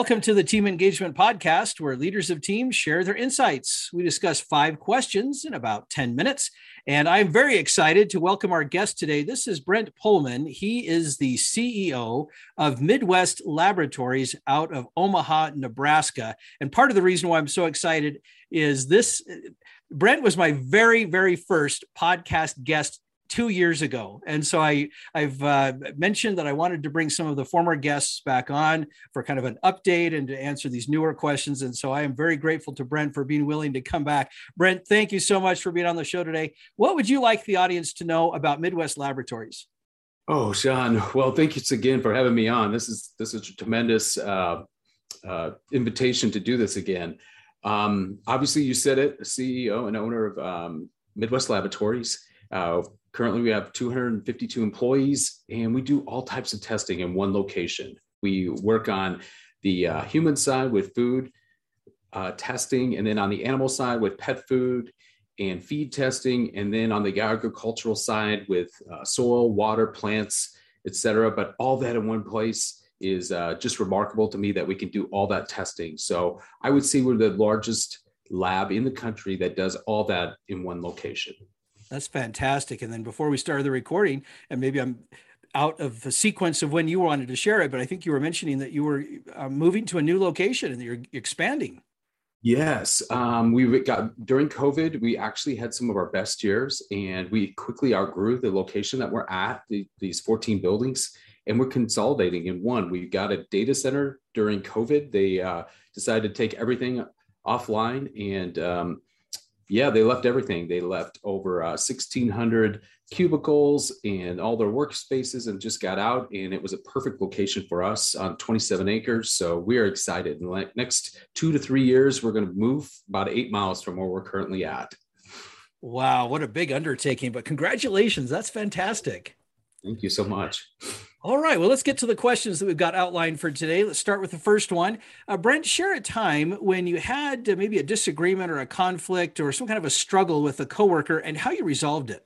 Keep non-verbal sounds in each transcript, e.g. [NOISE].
Welcome to the Team Engagement Podcast, where leaders of teams share their insights. We discuss five questions in about 10 minutes. And I'm very excited to welcome our guest today. This is Brent Pohlman. He is the CEO of Midwest Laboratories out of Omaha, Nebraska. And part of the reason why I'm so excited is this Brent was my very, very first podcast guest two years ago. And so I, I've uh, mentioned that I wanted to bring some of the former guests back on for kind of an update and to answer these newer questions. And so I am very grateful to Brent for being willing to come back. Brent, thank you so much for being on the show today. What would you like the audience to know about Midwest Laboratories? Oh, Sean. Well, thank you again for having me on. This is this is a tremendous uh, uh, invitation to do this again. Um, obviously, you said it, CEO and owner of um, Midwest Laboratories. Uh, Currently, we have 252 employees, and we do all types of testing in one location. We work on the uh, human side with food uh, testing, and then on the animal side with pet food and feed testing, and then on the agricultural side with uh, soil, water, plants, etc. But all that in one place is uh, just remarkable to me that we can do all that testing. So I would say we're the largest lab in the country that does all that in one location. That's fantastic. And then before we started the recording, and maybe I'm out of the sequence of when you wanted to share it, but I think you were mentioning that you were uh, moving to a new location and you're expanding. Yes, um, we got during COVID. We actually had some of our best years, and we quickly outgrew the location that we're at. The, these 14 buildings, and we're consolidating in one. We got a data center during COVID. They uh, decided to take everything offline, and um, yeah, they left everything. They left over uh, 1,600 cubicles and all their workspaces and just got out. And it was a perfect location for us on 27 acres. So we are excited. In the next two to three years, we're going to move about eight miles from where we're currently at. Wow, what a big undertaking. But congratulations. That's fantastic. Thank you so much. All right. Well, let's get to the questions that we've got outlined for today. Let's start with the first one. Uh, Brent, share a time when you had uh, maybe a disagreement or a conflict or some kind of a struggle with a coworker and how you resolved it.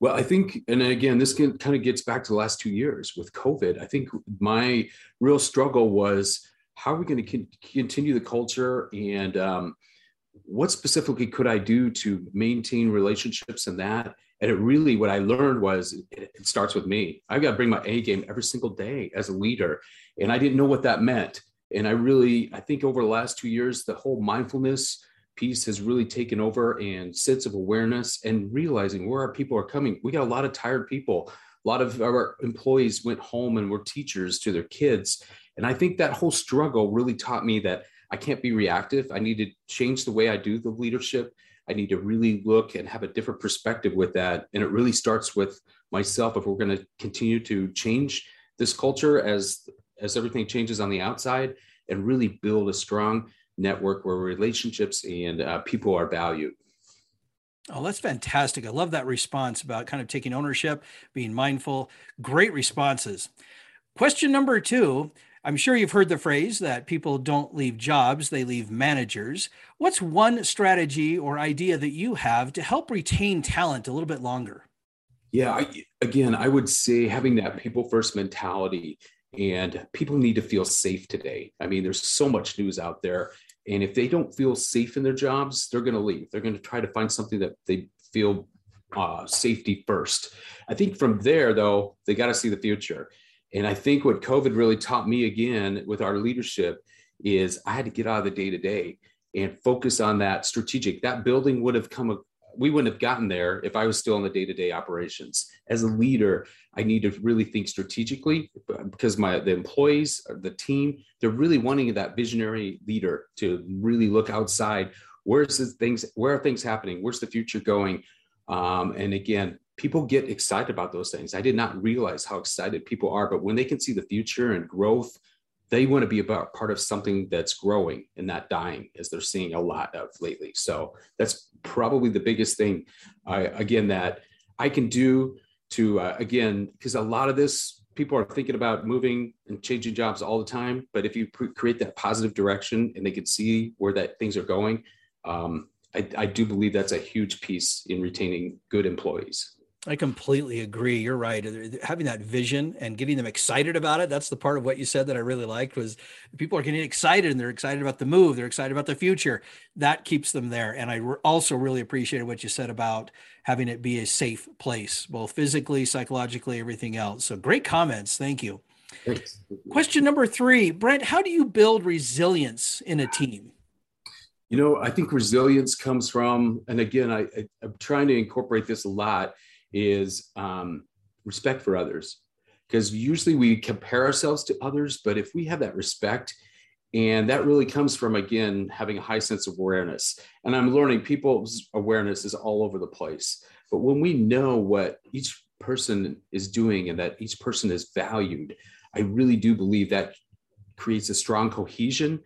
Well, I think, and again, this kind of gets back to the last two years with COVID. I think my real struggle was how are we going to con- continue the culture and um, what specifically could I do to maintain relationships and that? And it really, what I learned was it, it starts with me. I've got to bring my A game every single day as a leader. And I didn't know what that meant. And I really, I think over the last two years, the whole mindfulness piece has really taken over and sense of awareness and realizing where our people are coming. We got a lot of tired people. A lot of our employees went home and were teachers to their kids. And I think that whole struggle really taught me that I can't be reactive. I need to change the way I do the leadership I need to really look and have a different perspective with that. And it really starts with myself. If we're going to continue to change this culture as as everything changes on the outside, and really build a strong network where relationships and uh, people are valued. Oh, that's fantastic. I love that response about kind of taking ownership, being mindful. Great responses. Question number two I'm sure you've heard the phrase that people don't leave jobs, they leave managers. What's one strategy or idea that you have to help retain talent a little bit longer? Yeah, I, again, I would say having that people first mentality and people need to feel safe today. I mean, there's so much news out there. And if they don't feel safe in their jobs, they're going to leave. They're going to try to find something that they feel uh, safety first. I think from there, though, they got to see the future. And I think what COVID really taught me again with our leadership is I had to get out of the day to day and focus on that strategic. That building would have come, we wouldn't have gotten there if I was still in the day to day operations. As a leader, I need to really think strategically because my the employees, the team, they're really wanting that visionary leader to really look outside. Where's the things? Where are things happening? Where's the future going? Um, and again, people get excited about those things. I did not realize how excited people are, but when they can see the future and growth, they want to be about part of something that's growing and not dying, as they're seeing a lot of lately. So that's probably the biggest thing, uh, again, that I can do to, uh, again, because a lot of this, people are thinking about moving and changing jobs all the time. But if you create that positive direction and they can see where that things are going, um, I, I do believe that's a huge piece in retaining good employees. I completely agree. You're right. Having that vision and getting them excited about it. That's the part of what you said that I really liked was people are getting excited and they're excited about the move. They're excited about the future. That keeps them there. And I also really appreciated what you said about having it be a safe place, both physically, psychologically, everything else. So great comments. Thank you. Thanks. Question number three, Brent, how do you build resilience in a team? You know, I think resilience comes from, and again, I, I, am trying to incorporate this a lot is um, respect for others. Because usually we compare ourselves to others, but if we have that respect, and that really comes from, again, having a high sense of awareness. And I'm learning people's awareness is all over the place. But when we know what each person is doing and that each person is valued, I really do believe that creates a strong cohesion.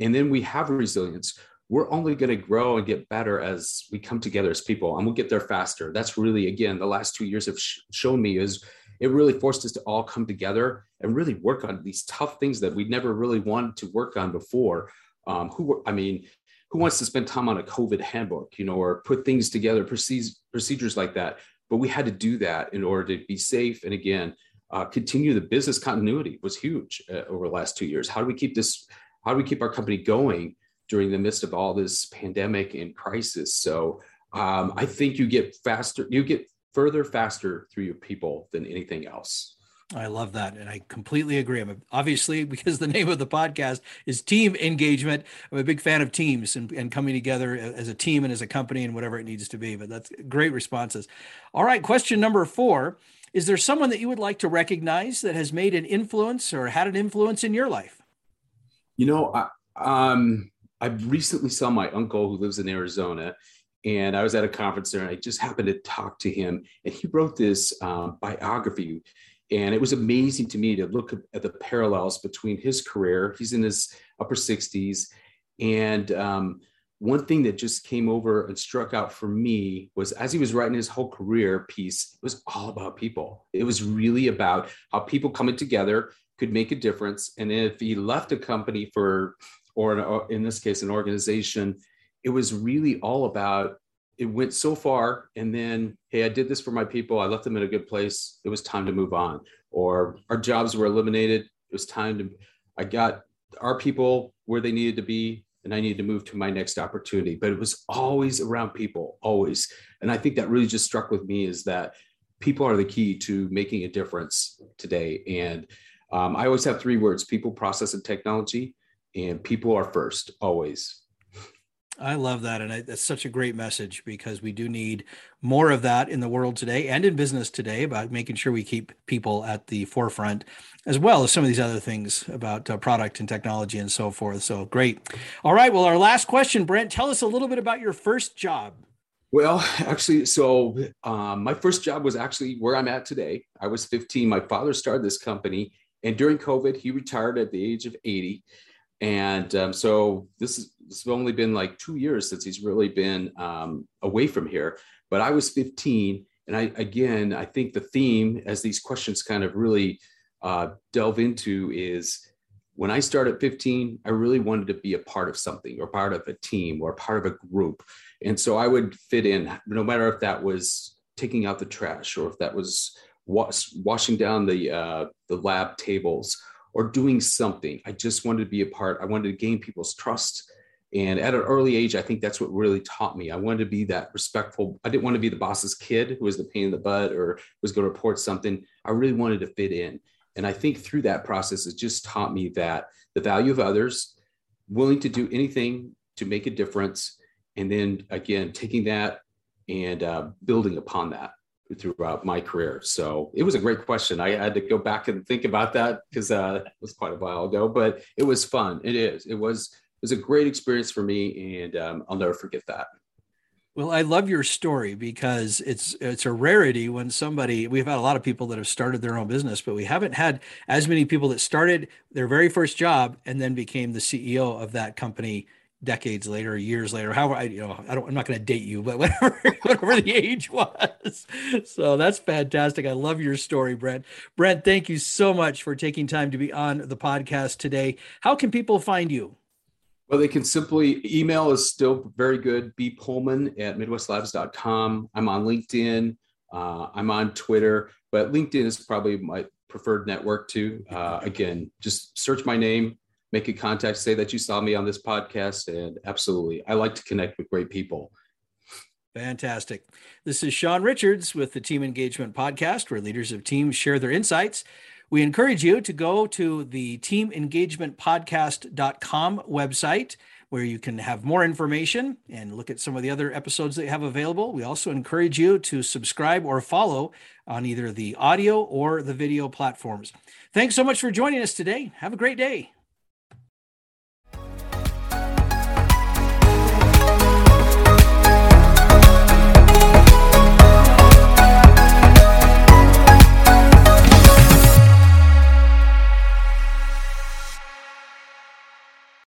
And then we have resilience we're only going to grow and get better as we come together as people and we'll get there faster. That's really again the last two years have sh- shown me is it really forced us to all come together and really work on these tough things that we'd never really wanted to work on before. Um, who i mean who wants to spend time on a covid handbook you know or put things together procedures procedures like that? But we had to do that in order to be safe and again uh, continue the business continuity was huge uh, over the last two years. How do we keep this how do we keep our company going during the midst of all this pandemic and crisis. So um, I think you get faster, you get further faster through your people than anything else. I love that. And I completely agree. I'm obviously [LAUGHS] because the name of the podcast is team engagement. I'm a big fan of teams and, and coming together as a team and as a company and whatever it needs to be. But that's great responses. All right. Question number four Is there someone that you would like to recognize that has made an influence or had an influence in your life? You know, I, um, I recently saw my uncle who lives in Arizona, and I was at a conference there, and I just happened to talk to him, and he wrote this um, biography, and it was amazing to me to look at the parallels between his career. He's in his upper 60s, and um, one thing that just came over and struck out for me was as he was writing his whole career piece, it was all about people. It was really about how people coming together could make a difference. And if he left a company for or in this case, an organization, it was really all about it went so far and then hey i did this for my people. I left them in a good place. It was time to move on or our jobs were eliminated. It was time to i got our people where they needed to be and i needed to move to my next opportunity. But it was always around people always. And i think that really just struck with me is that people are the key to making a difference today. And um, i always have three words people process and technology and people are first always. I love that. And I, that's such a great message because we do need more of that in the world today and in business today about making sure we keep people at the forefront, as well as some of these other things about uh, product and technology and so forth. So great. All right. Well, our last question, Brent, tell us a little bit about your first job. Well, actually, so um, my first job was actually where I'm at today. I was 15. My father started this company, and during COVID, he retired at the age of 80 and um, so this is this has only been like two years since he's really been um, away from here. But i was 15 and i again i think the theme as these questions kind of really uh, delve into is when i started 15 i really wanted to be a part of something or part of a team or part of a group. And so i would fit in no matter if that was taking out the trash or if that was wash, washing down the uh, the lab tables or doing something. I just wanted to be a part. I wanted to gain people's trust. And at an early age, I think that's what really taught me. I wanted to be that respectful. I didn't want to be the boss's kid who was the pain in the butt or was going to report something. I really wanted to fit in. And I think through that process, it just taught me that the value of others, willing to do anything to make a difference. And then again, taking that and uh, building upon that throughout my career. So it was a great question. I had to go back and think about that because uh, it was quite a while ago, but it was fun. It is. It was. It was a great experience for me, and um, I'll never forget that. Well, I love your story because it's it's a rarity when somebody we've had a lot of people that have started their own business, but we haven't had as many people that started their very first job and then became the CEO of that company decades later, years later, however, I, you know, I don't, I'm not going to date you, but [LAUGHS] whatever, whatever the age was. So that's fantastic. I love your story, Brent. Brent, thank you so much for taking time to be on the podcast today. How can people find you? Well, they can simply email is still very good. B Pohlman at MidwestLabs.com. I'm on LinkedIn. Uh, I'm on Twitter, but LinkedIn is probably my preferred network too. Uh, again, just search my name, make a contact, say that you saw me on this podcast, and absolutely, I like to connect with great people. Fantastic. This is Sean Richards with the Team Engagement Podcast, where leaders of teams share their insights. We encourage you to go to the teamengagementpodcast.com website where you can have more information and look at some of the other episodes that have available. We also encourage you to subscribe or follow on either the audio or the video platforms. Thanks so much for joining us today. Have a great day.